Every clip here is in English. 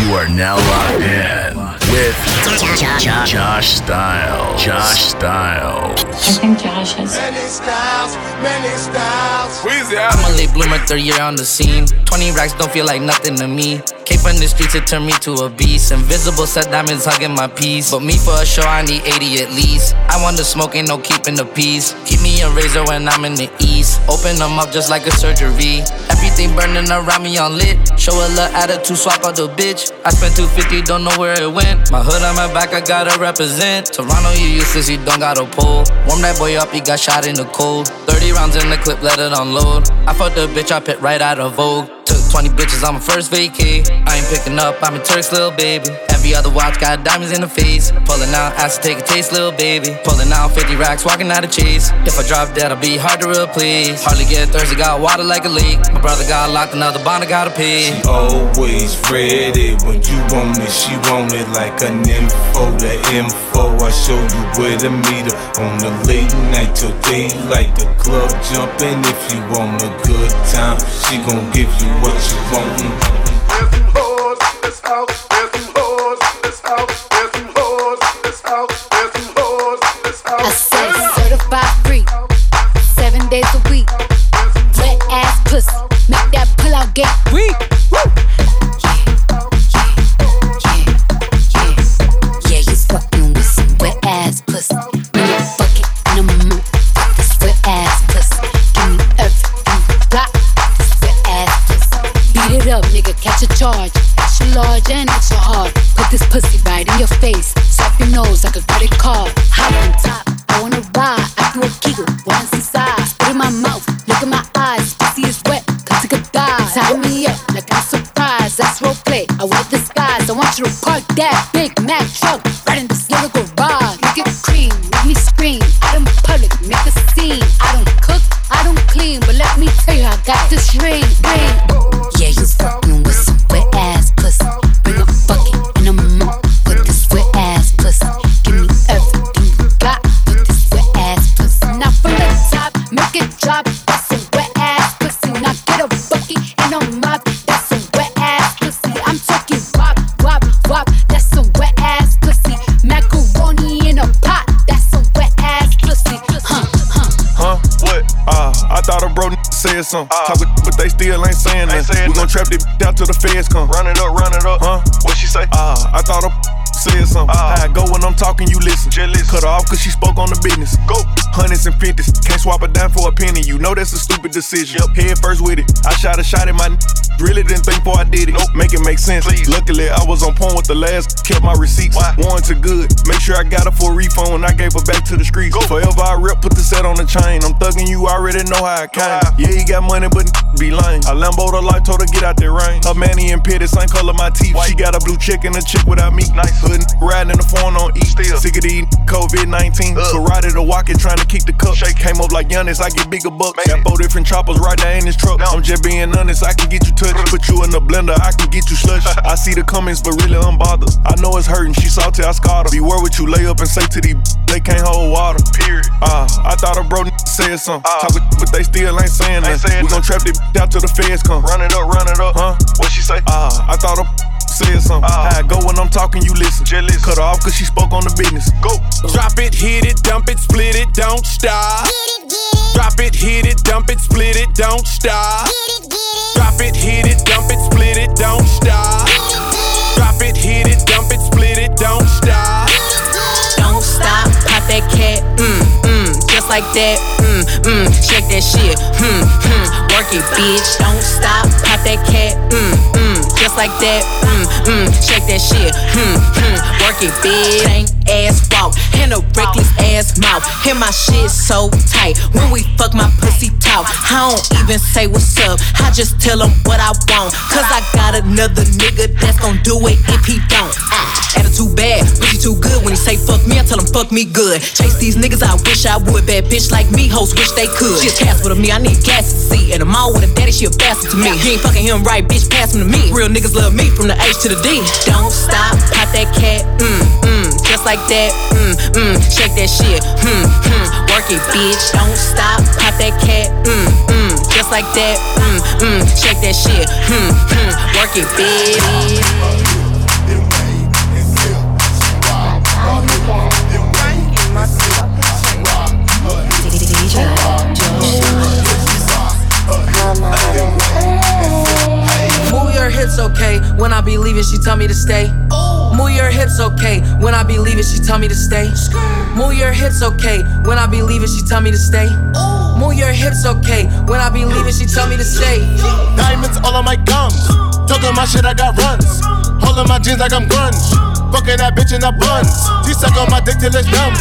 You are now locked in with Josh Style. Josh Style. I think Josh has. Many styles, many styles. Weezy, I'm a late bloomer, third year on the scene. 20 racks don't feel like nothing to me. Came from the streets, it turned me to a beast. Invisible set diamonds hugging my piece. But me for a show, I need 80 at least. I want the smoke, ain't no keeping the peace. Keep me a razor when I'm in the east. Open them up just like a surgery. Everything burning around me on lit. Show a little attitude, swap out the bitch. I spent 250, don't know where it went. My hood on my back, I gotta represent. Toronto, you useless, you don't got a pull. Warm that boy up, he got shot in the cold. 30 rounds in the clip, let it unload. I fucked the bitch, I pit right out of Vogue. Took 20 bitches on my first vacay. I ain't picking up, I'm a Turk's little baby. Every other watch got diamonds in the face. Pulling out, ask to take a taste, little baby. Pulling out 50 racks, walking out of chase. If I drop dead, I'll be hard to replace. Hardly get thirsty, got water like a leak. My brother got locked, another bond, I gotta pay. Always ready when you want it, she want it like an info. The info, I show you where to meet her on the late night till daylight. The club jumping if you want a good time. She gon' give you what you want. There's some hoes, it's out. There's some hoes, it's out. There's some hoes, it's out. There's some hoes, it's out. I said certified free, seven days a week. Wet ass pussy, make that pull out get weak. Pussy. Bring a bucket and a mop this wet ass pussy. Give me everything you got, this wet ass pussy. Beat it up, nigga, catch a charge. Extra large and extra hard. Put this pussy right in your face. Swipe your nose like a credit card. Hop on top, I wanna ride. I do a giggle, once inside. Spit in my mouth, look in my eyes. Pussy is wet, cause it could die. Tie me up like I'm surprised. That's role play. I wear disguise. I want you to park that can't swap a dime for a penny. You know that's a stupid decision. Yep. Head first with it. I shot a shot at my n- really didn't think before I did it. Nope. Make it make sense. Please. Luckily, I was on point with the last. Kept my receipts. Why? Warranted good. Make sure I got her for a refund when I gave her back to the streets. Go. Forever I rip, put the set on the chain. I'm thugging you, I already know how I came. Yeah, you got money, but be lame. I Lambo the life, told her get out that rain. Her manny and pitty, same color my teeth. White. She got a blue chick and a chick without me. Nice. Hood riding in the phone on E. Still. Sick of these COVID 19. Ugh. Karate to walk it, trying to kick the cup. Shake. Came up like Giannis, I get bigger bucks. Man. Got four different choppers right there in this truck. No. I'm just being honest, I can get you touched. Put you in the blender, I can get you slush. I see the comments, but really I'm bothered. I know it's hurting, she salty, I scarred her. Beware what you lay up and say to these they can't hold water. Period. Ah, I thought a bro said something. Ah. Talk with, but they still ain't saying that. We gon' trap this out till the feds come. Run it up, run it up. Huh? What she say? Ah, I thought a said something. Ah. I go when I'm talking, you listen. Just listen. Cut her off cause she spoke on the business. Go. Drop it, hit it, dump it, split it, don't stop. Get it, get it. Drop it, hit it, dump it, split it, don't stop. Get it, Drop it, hit it, dump it, split it, don't stop. Drop it, hit it, dump it, split it, don't stop. Don't stop, pop that cat, just like that, mm, mm, shake that shit, hmm, hmm, work it, bitch. Don't stop, pop that cat, mm, mm, just like that, mm, mm, shake that shit, hmm, hmm, work it, bitch. Stank ass walk, and a reckless ass mouth, Hear my shit so tight. When we fuck, my pussy talk. I don't even say what's up, I just tell him what I want, cause I got another nigga that's gon' do it if he don't. Ah, attitude bad, pussy too good. When he say fuck me, I tell him fuck me good. Chase these niggas, I wish I would. Bad bitch like me, hoes wish they could. She a Casper to me, I need gas to see. And I'm all with a daddy, she a bastard to me. You ain't fucking him right, bitch, pass him to me. Real niggas love me from the H to the D. Don't stop, pop that cat, mm, mm, just like that, mm, mm, shake that shit, hmm, hmm, work it, bitch. Don't stop, pop that cat, mm, mm, just like that, mm, mm, shake that shit, hmm, hmm, work it, bitch. Hips, okay. When I be leaving, she tell me to stay. Move your hips, okay. When I be leaving, she tell me to stay. Move your hips, okay. When I be leaving, she tell me to stay. Move your hips, okay. When I be leaving, she tell me to stay. Diamonds all on my gums. Talking my shit, I got runs. Holding my jeans like I'm grunge. Fucking that bitch in the buns. She suck on my dick till it's numb.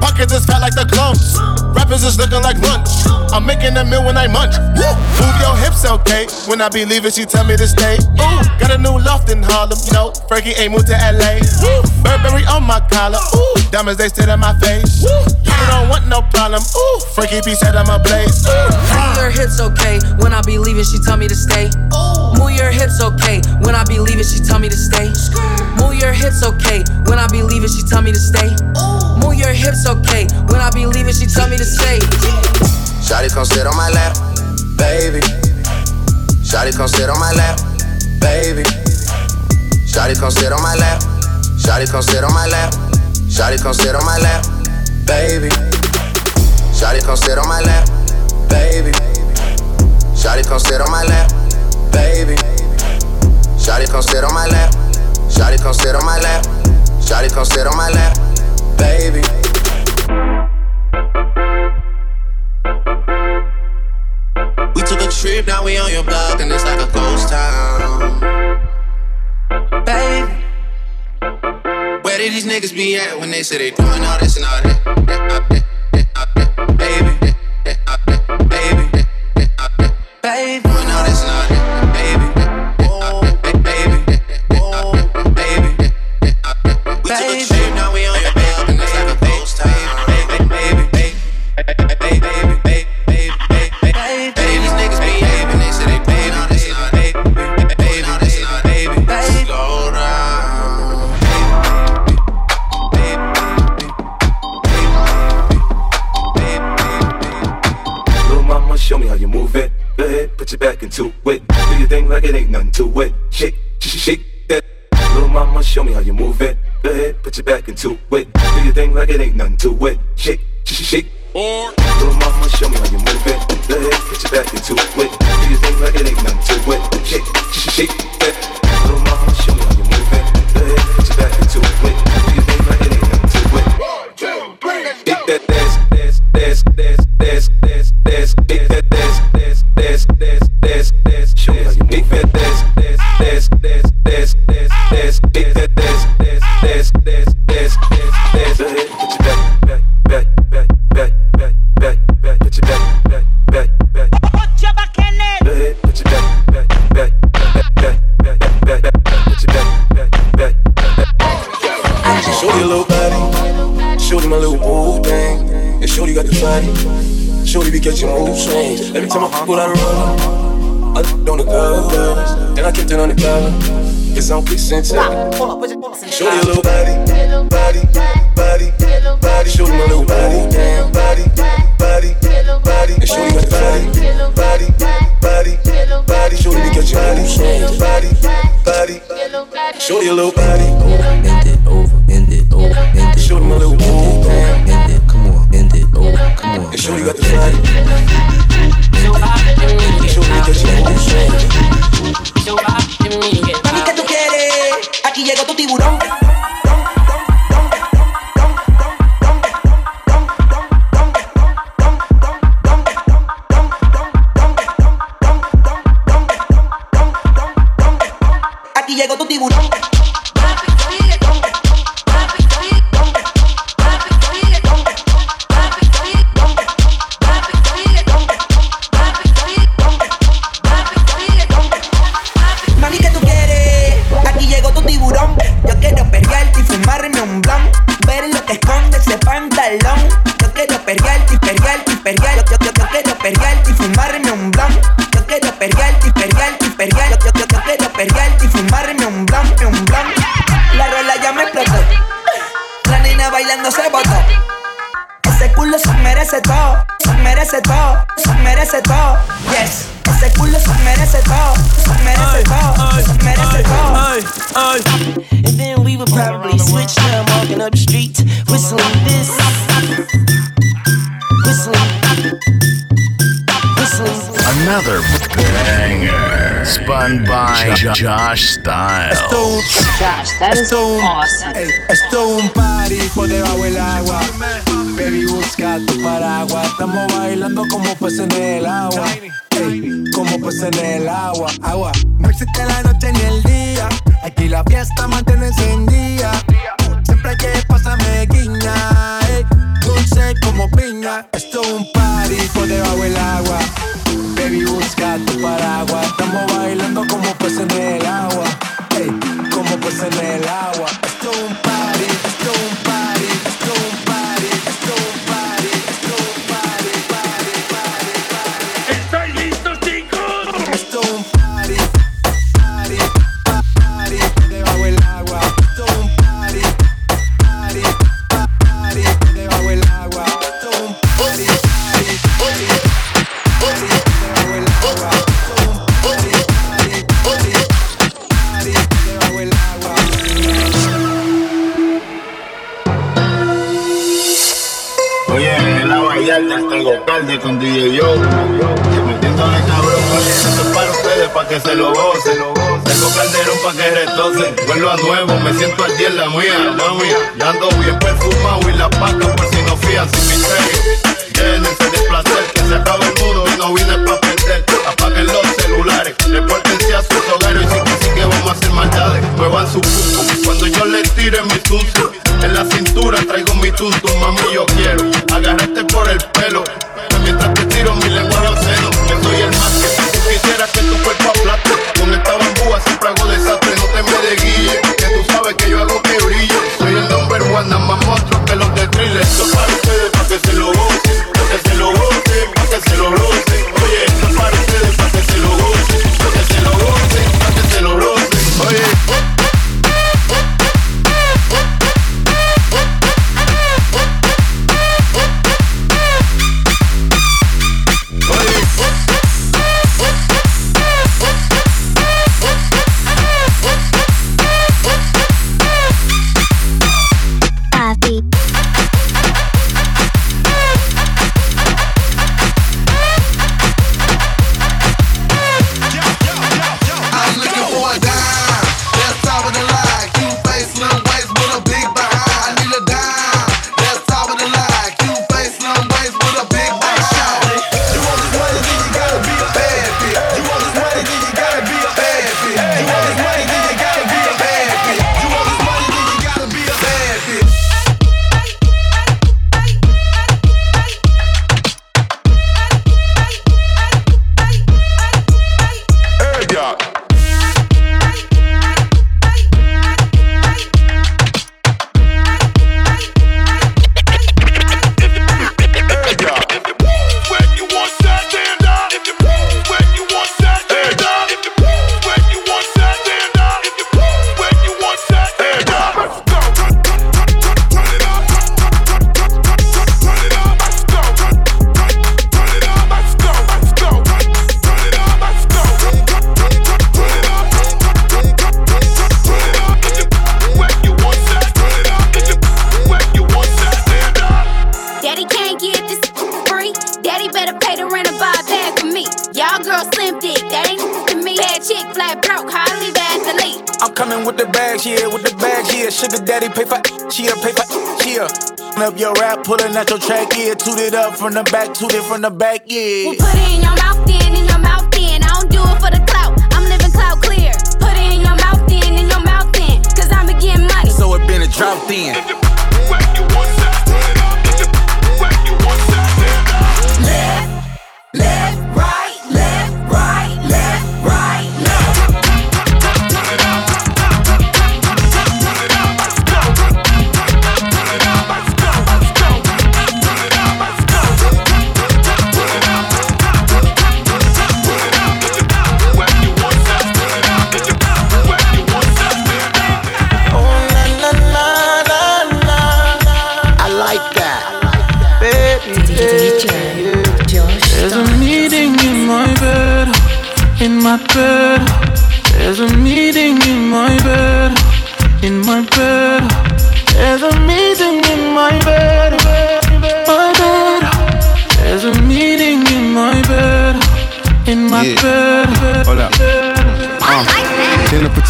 Pockets is fat like the clumps. Rappers is looking like lunch. I'm making a meal when I munch. Woo! Move your hips, okay. When I be leaving, she tell me to stay. Ooh, got a new loft in Harlem. You know, Frankie ain't moved to LA. Woo! Burberry on my collar. Ooh, diamonds they sit in my face. Woo! You don't want no problem. Ooh, Frankie B said I'm a blaze. Ooh. Move your hips, okay. When I be leaving, she tell me to stay. Move your hips, okay. When I be leaving, she tell me to stay. Move your hips, okay. When I be leaving, she tell me to stay. Move your hips, okay. When I be leaving, she tell me to stay. Shawty come sit on my lap, baby. Shawty come sit on my lap, baby. Shawty come sit on my lap. Shawty come sit on my lap. Shawty come sit on my lap, baby. Shawty come sit on my lap, baby. Shawty come sit on my lap, baby. Shawty come sit on my lap. Shawty come sit on my lap. Shawty come sit on my lap, baby. We took a trip, now we on your block, and it's like a ghost town. Baby, where did these niggas be at when they say they doing all this and all that? Baby, baby, baby, all this and all that. Baby, baby, oh, baby. We took a trip, put your back into it. Do your thing like it ain't nothing to it. Shake, shake, shake that. Little mama, show me how you move it. Go ahead, put your back into it. Do your thing like it ain't nothing to it. Shake, shake, shake. Little mama, show me how you move it. Go ahead, put your back into it. Do your thing like it ain't nothing to it. Shake, shake, shake that. Little mama, show me how you move it. Go ahead, put your back into it. Do your thing like it ain't nothing to it. Shake that ass, ass, ass, get your mood changed. Every time I fuck with I run, I d- on the cover, then I kept it on the cover. Cause I'm fixing to show me your little body, body, body, body, body. show me my little body, damn body, body, body, and show me my body, body, body, body, show me get your mood changed, body, body, show me your little body, end it over, end it over, end it over, show me my little body, damn. Oh, the ¿qué tú quieres? Aquí llegó tu tiburón. esto es un party por debajo del agua. Baby, busca tu paraguas. Estamos bailando como peces en el agua. Como peces en el agua. Agua. No existe la tengo calde con DJ Yo. Que metiéndole cabrón, esto es para ustedes, para que se lo gocen. Tengo calderón para que retocen. Vuelvo a nuevo, me siento allí en la mía, mami. Y ando bien perfumado y la paca por si no fían sin misterio. Llénense de placer, que se acabe el mundo y no vine para perder. Apaguen los celulares, repórtense a sus hogares y sí que sí que vamos a hacer maldades. Cuando yo le tire mi tuntu, en la cintura traigo mi tuntu, mami, yo quiero agarrarte por el pelo. Toot it up from the back, toot it from the back, yeah. We'll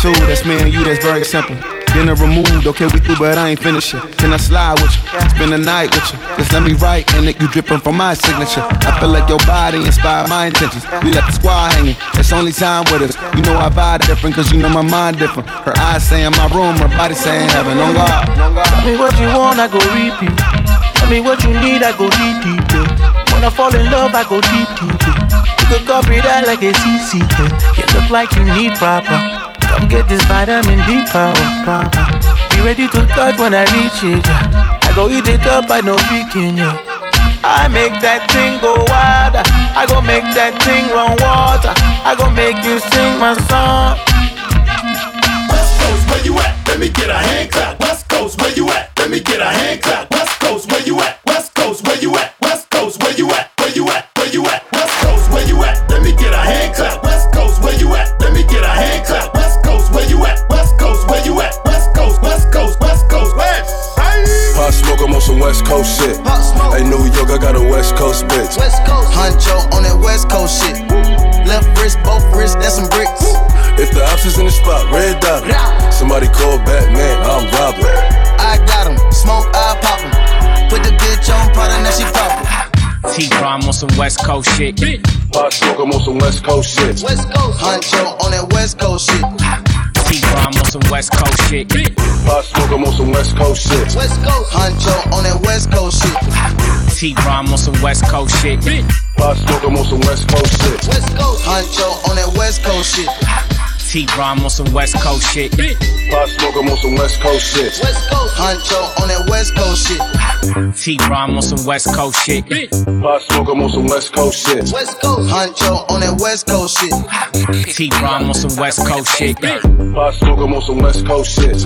that's me and you, that's very simple. Dinner removed, okay, we through, but I ain't finished yet. Can I slide with you? Spend the night with you. Just let me write, and it you dripping from my signature. I feel like your body inspired my intentions. We left the squad hanging, it's only time with us. You know I vibe different, cause you know my mind different. Her eyes saying my room, her body saying heaven. On God. Tell me what you want, I go repeat. Tell me what you need, I go deep, deep. Yeah. When I fall in love, I go deep, deep. Yeah. You could copy that like a CC. Yeah. You look like you need proper. Get this vitamin D power, proper. Be ready to touch when I reach it. I go eat it up, I know weekend, yeah. I make that thing go wild. I go make that thing run water. I go make you sing my song. West Coast, where you at? Let me get a hand clap. West Coast, where you at? Let me get a hand clap. West Coast, where you at? West some West Coast shit. Hey, New York, I got a West Coast bitch. West Coast. Huncho on that West Coast shit. Left wrist, both wrists, that's some bricks. If the ops is in the spot, red dot. Somebody call Batman, I'm robbing. I got got 'em, smoke, I pop pop 'em. Put the bitch on product, now she poppin'. T Prime on some West Coast shit. Pop smoke, I'm on some West Coast shit. West Coast. Huncho on that West Coast shit. T-Raww on some West Coast shit. Pop smoke, I'm on some West Coast shit. West Coast. Huncho on that West Coast shit. T-Raww on some West Coast shit. Pop smoke, I'm on some West Coast shit. West Coast. Huncho on that West Coast shit. T-Raww on some West Coast shit. Pop smoke, on some West Coast shit. West Coast. Huncho on that West Coast shit. T-Raww on some West Coast shit. Pop smoke, on some West Coast shit. West Coast. Huncho on that West Coast shit. T-Raww on some West Coast shit. Pop smoke, on some West Coast shit.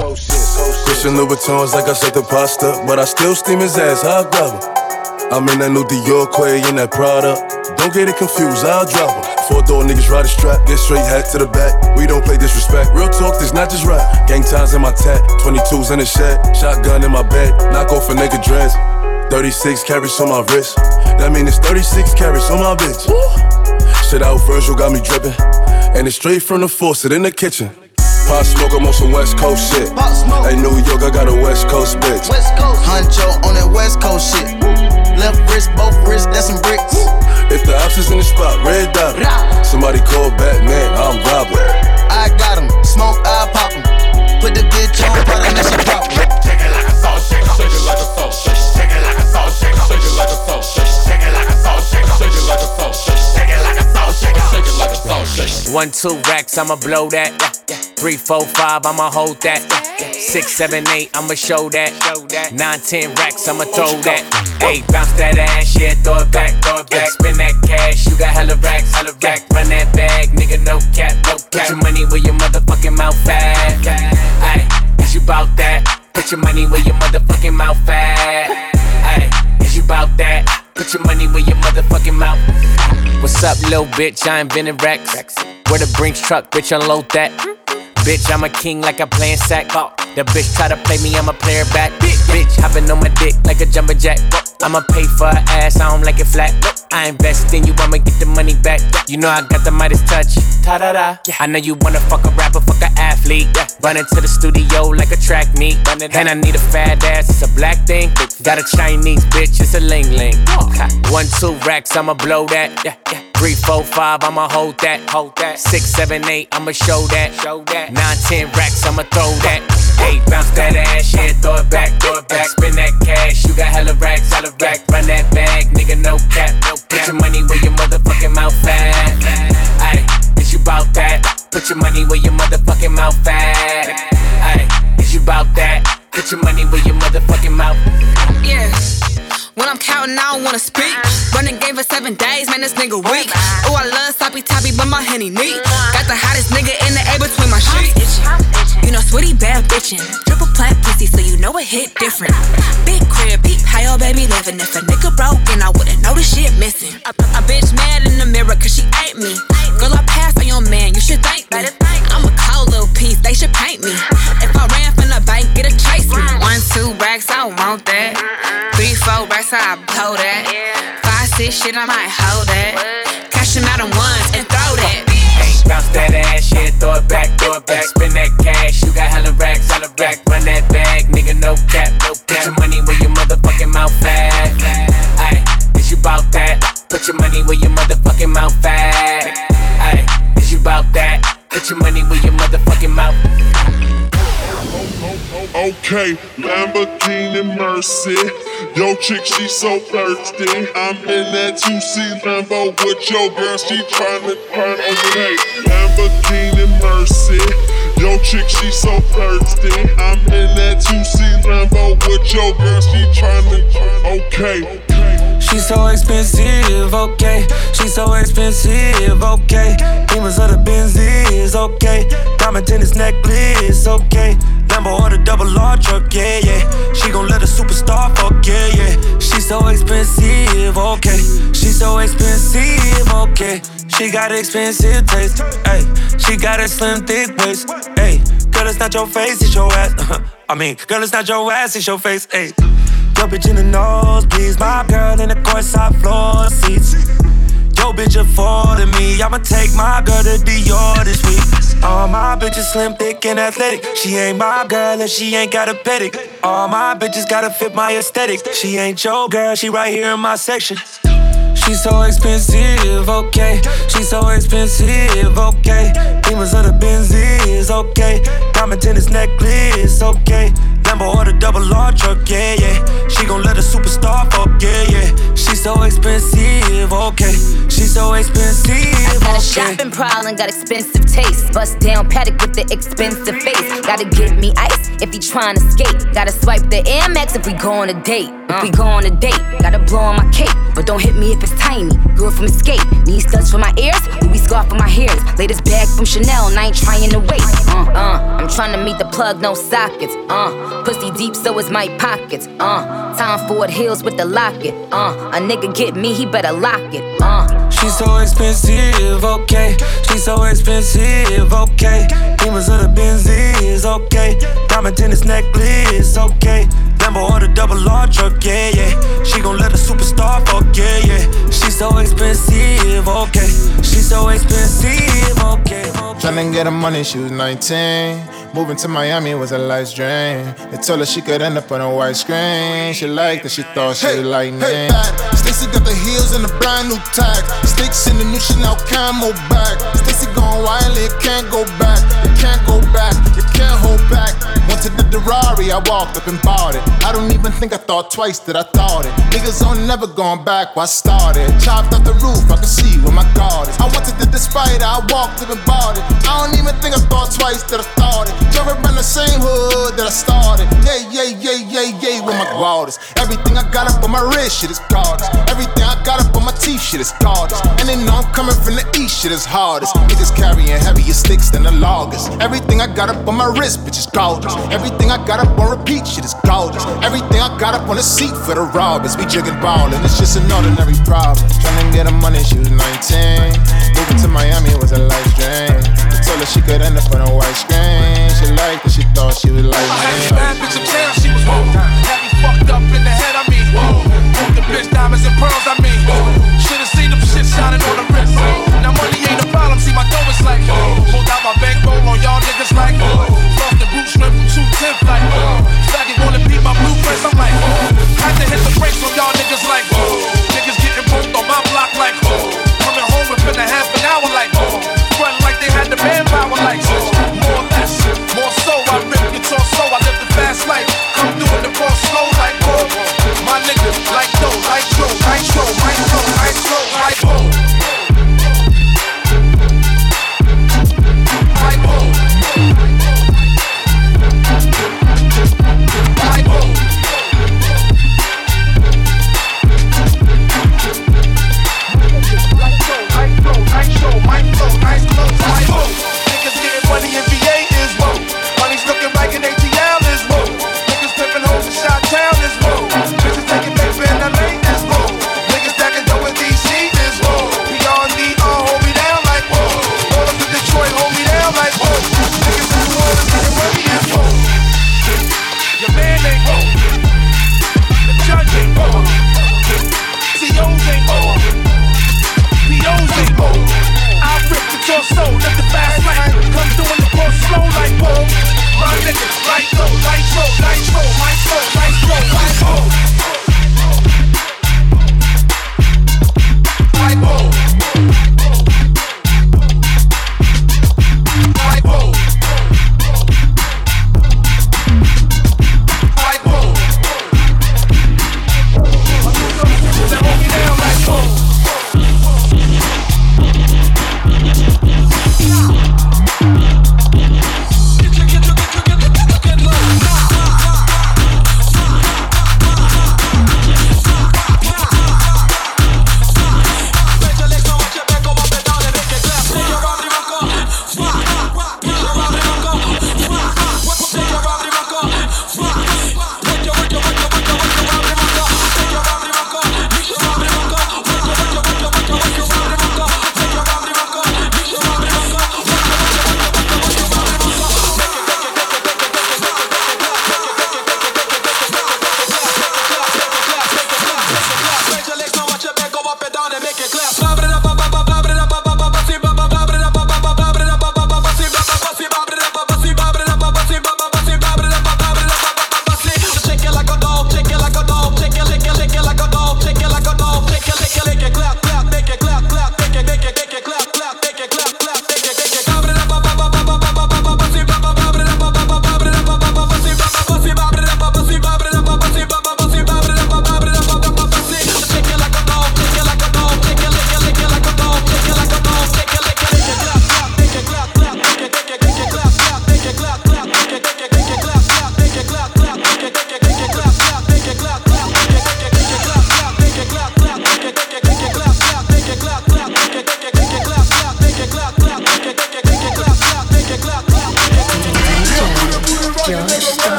Christian Louboutins like I said the pasta, but I still steam his ass hot double. I'm in that new Dior Quay in that Prada. Don't get it confused, I'll drop him. Four door niggas ride a strap, get straight hat to the back. We don't play disrespect. Real talk, this not just rap. Gang ties in my tat, 22s in the shed, shotgun in my bed, knock off a nigga dress. 36 carats on my wrist. That mean it's 36 carats on my bitch. Shit out Virgil got me dripping. And it's straight from the faucet in the kitchen. Pop smoke, I'm on some West Coast shit. Hey, New York, I got a West Coast bitch. West Coast. Huncho on that West Coast shit. Left wrist, both wrists, that's some bricks. If the ops is in the spot, red dot. Somebody call Batman, I'm robbing. I got got 'em, smoke, I pop pop 'em. Put the bitch on product, now she poppin'. Shake it like a salt shaker. Shake it like a salt shaker. Shake it like a salt shaker. Shake it like a salt shaker. Shake it like a salt shaker. Shake it like a salt shaker. One, two racks, I'ma blow that. Three, four, five, I'ma hold that. Six, seven, eight, I'ma show that. Nine, ten racks, I'ma throw that. Eight, bounce that ass, yeah, throw it back, throw it back. Spin that cash, you got hella racks, hella rack. Run that bag, nigga, no cap, no cap. Put your money where your motherfucking mouth at. Ayy, is you bout that? Put your money where your motherfucking mouth at. Ayy, is you bout that? Put your money where your motherfucking mouth. What's up, little bitch? I invented racks. Where the Brinks truck, bitch, unload that. Bitch, I'm a king like I'm playing sack. Oh, the bitch try to play me, I'm a player back. Bitch, hopping on my dick like a jumper jack. I'ma pay for her ass, I don't like it flat. I invest in you, I'ma get the money back. You know I got the Midas touch. Ta da da. I know you wanna fuck a rapper, fuck a athlete. Run into the studio like a track meet. And I need a fat ass, it's a black thing. Got a Chinese bitch, it's a ling ling. One, two racks, I'ma blow that. Three, four, five, I'ma hold that. Hold that. Six, seven, eight, I'ma show that. Show that. Nine, ten racks, I'ma throw that. Eight, bounce that ass, yeah, throw it back, throw it back. Spin that cash, you got hella racks, hella rack. Run that bag, nigga, no cap, no cap. Put your money where your motherfucking mouth at. Ayy, is you bout that? Put your money where your motherfucking mouth at. Ayy, is you bout that? Put your money where your motherfucking mouth. Yeah. When I'm counting, I don't wanna speak. Running game for seven days, man, this nigga weak. Oh, I love sloppy toppy, but my henny neat. Got the hottest nigga in the air between my sheets. You know, sweetie bad bitchin'. Triple plat pussy, so you know it hit different. Big crib, peep how oh, your baby livin'. If a nigga broken, I wouldn't know the shit missing. A, a bitch mad in the mirror, cause she ain't me. Girl, I passed on your man, you should thank me. I'm a cold little piece, they should paint me. If I ran from the bank, get a chase me. One, two racks, I don't want that. Three, four racks, I blow that. Five, six, shit, I might hold that. Cash them out in ones and throw that. Bounce that ass, yeah, throw throw it back, throw it back. Spin that cash, you got hella racks, hella rack. Run that bag, nigga, no cap, no cap. Put your money where your motherfucking mouth at. Aye, is you bout that? Put your money where your motherfucking mouth at. Aye, is you bout that? Put your money where your motherfucking mouth. Okay, Lamborghini Mercy. Yo, chick, she so thirsty. I'm in that 2C Lambo with your girl, she tryna turn over hey. Lamborghini Mercy. Yo, chick, she so thirsty. I'm in that 2C Lambo with your girl, she tryna okay. She's so expensive, okay. She's so expensive, okay. Demons of the Benzies, okay. Diamond tennis necklace, okay. Lambo or the double R truck, yeah, yeah. She gon' let a superstar fuck, yeah, yeah. She's so expensive, okay. She so expensive, okay. She got expensive taste, hey. She got a slim, thick waist, hey. Girl, it's not your face, it's your ass. Uh-huh. I mean, girl, it's not your ass, it's your face, hey. Your bitch in the nose, please. My girl in the courtside floor seats. Yo, bitch affording me. I'ma take my girl to Dior this week. All my bitches slim, thick, and athletic. She ain't my girl if she ain't got a pedic. All my bitches gotta fit my aesthetic. She ain't your girl, she right here in my section. She's so expensive, okay. She's so expensive, okay. Demons of the Benzies, okay. Diamond tennis necklace, okay. Lambo or the double R truck, yeah, yeah. She gon' let a superstar fuck, yeah, yeah. She's so expensive, okay. She's so expensive, I got a okay. shopping problem, got expensive taste. Bust down Patek with the expensive face. Gotta get me ice if he tryna skate. Gotta swipe the Amex if we go on a date. If we go on a date, gotta blow on my cape. But don't hit me if it's tiny. Girl from Escape. Need studs for my ears, Louis scarf for my hairs. Latest bag from Chanel, and I ain't trying to wait. Uh, uh, I'm trying to meet the plug, no sockets. Uh, pussy deep, so is my pockets. Uh, Tom Ford heels with the locket. Uh, a nigga get me, he better lock it. Uh, She's so expensive, okay. She's so expensive, okay. Demons of the Benzies, okay. Diamond tennis necklace, okay. Lambo or the double R truck, yeah, yeah. She gon' let a superstar fuck, yeah, yeah. She's so expensive, okay. She's so expensive, okay. Tryna get her money, she was 19. Moving to Miami was a life's dream. They told her she could end up on a white screen. She liked it, she thought she was like me. Hey, bad. Stacy got the heels and the brand new tag. Sticks in the new Chanel camo bag. Stacy going wild, it can't go back. It can't go back. You can't hold back. Wanted the Ferrari, I walked up and bought it. I don't even think I thought twice that I thought it. Niggas on never going back. Why started? Chopped off the roof, I can see where my guard is. I wanted to the Spider, I walked up and bought it. I don't even think I thought twice that I thought it. Drove around the same hood that I started. Yeah, yeah, yeah, yeah, yeah, with my guarders. Everything I got up on my wrist, shit is gorgeous. Everything I got up on my teeth, shit is gorgeous. And they know I'm coming from the east, shit is hardest. Niggas carrying heavier sticks than the loggers. Everything I got up on my wrist, bitch, is gorgeous. Everything I got up on repeat, shit is gorgeous. Everything I got up on the seat for the robbers. We jigging ballin', it's just an ordinary problem. Tryna get her money, she was 19. Moving to Miami was a life dream. They told her she could end up on a white screen. She liked it, she thought she was like me. Bitch in town, she was whoa. Had me fucked up in the head, I mean. The bitch diamonds and pearls, I mean. Should've seen them shit shining on the wrist. Now money ain't a problem, see my dough is like. Pulled out my bankroll on y'all niggas like. Lost the boot strip from 210 like. Faggot wanna beat my blueprints, I'm like. Had to hit the brakes on y'all niggas like.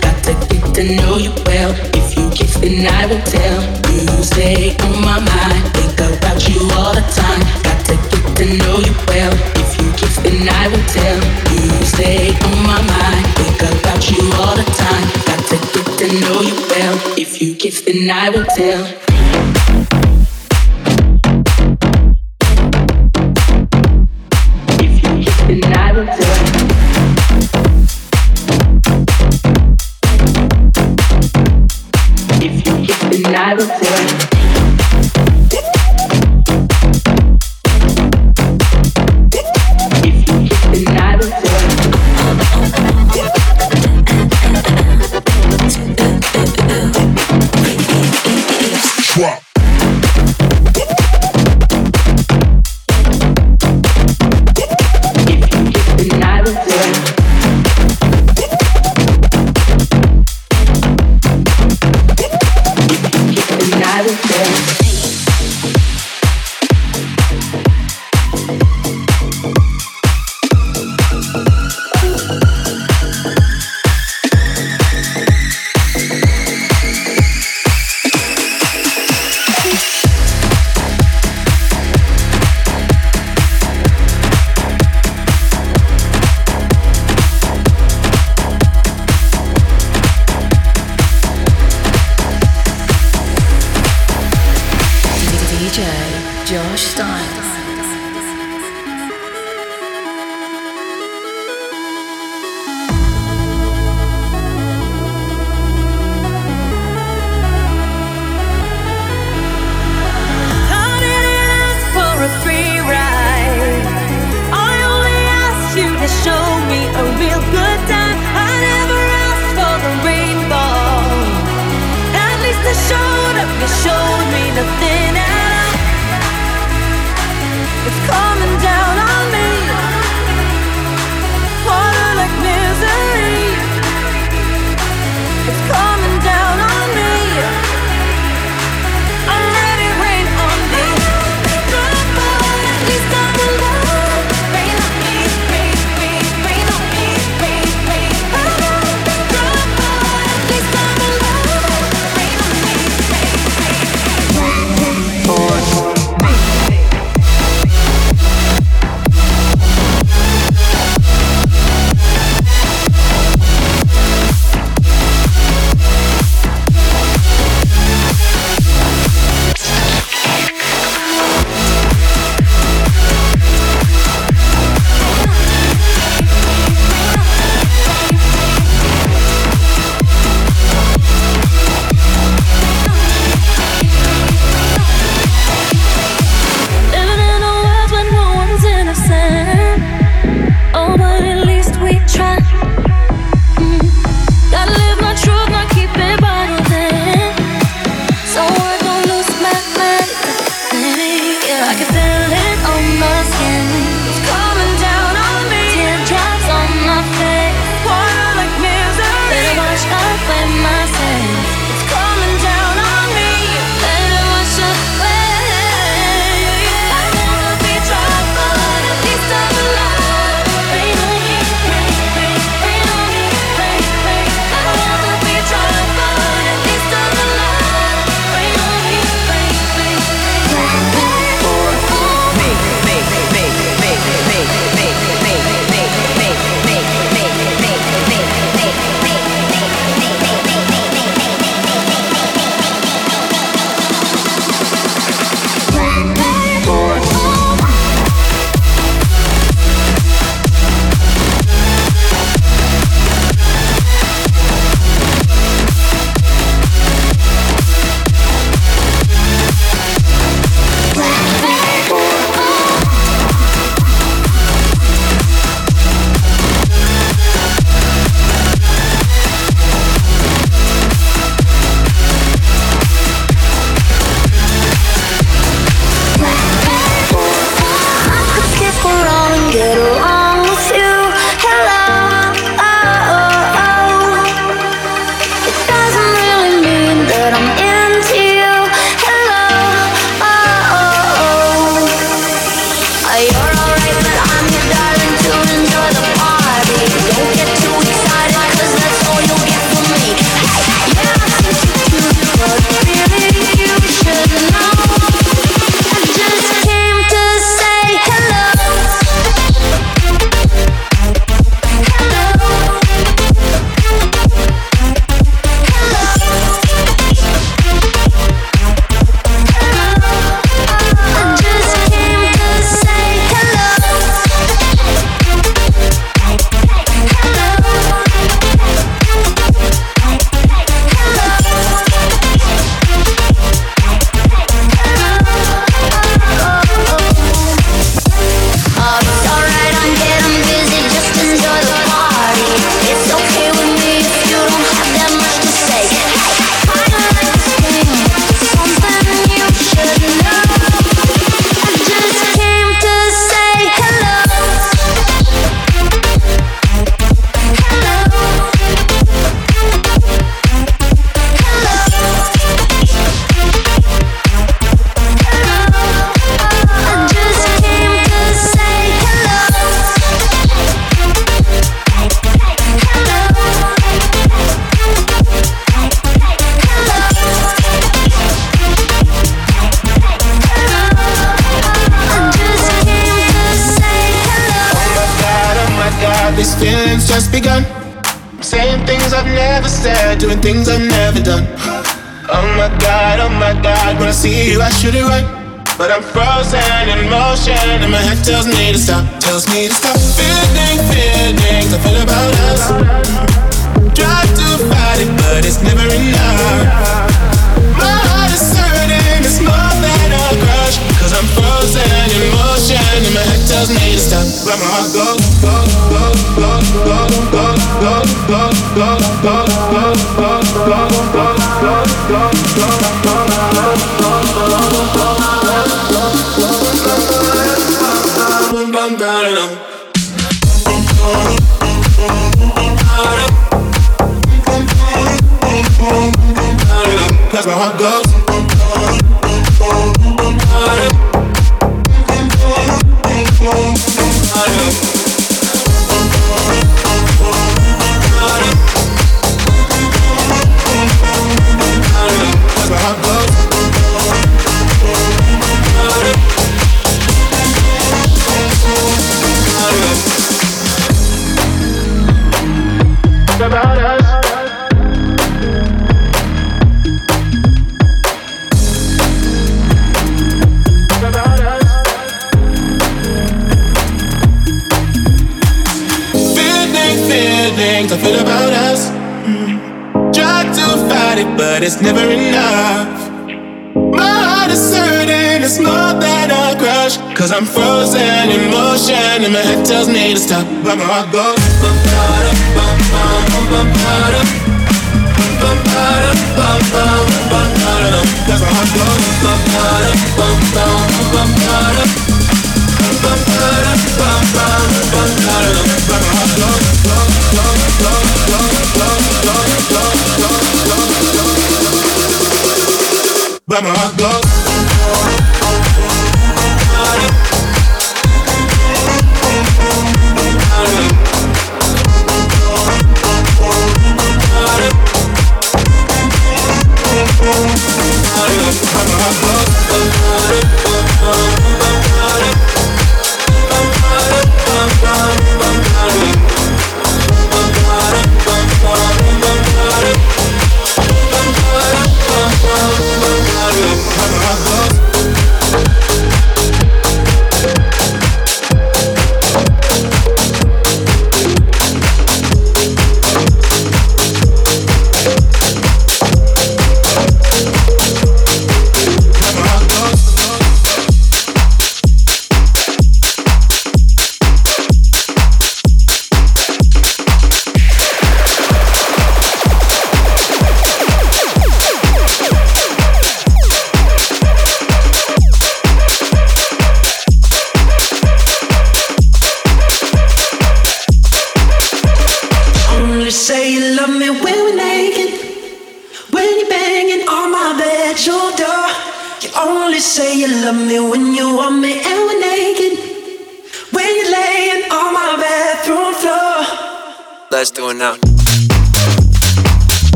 Got to get to know you well. If you kiss, then I will tell. You stay on my mind. Think about you all the time. Got to get to know you well. If you kiss, then I will tell. You stay on my mind. Think about you all the time. Got to get to know you well. If you kiss, then I will tell. Wow.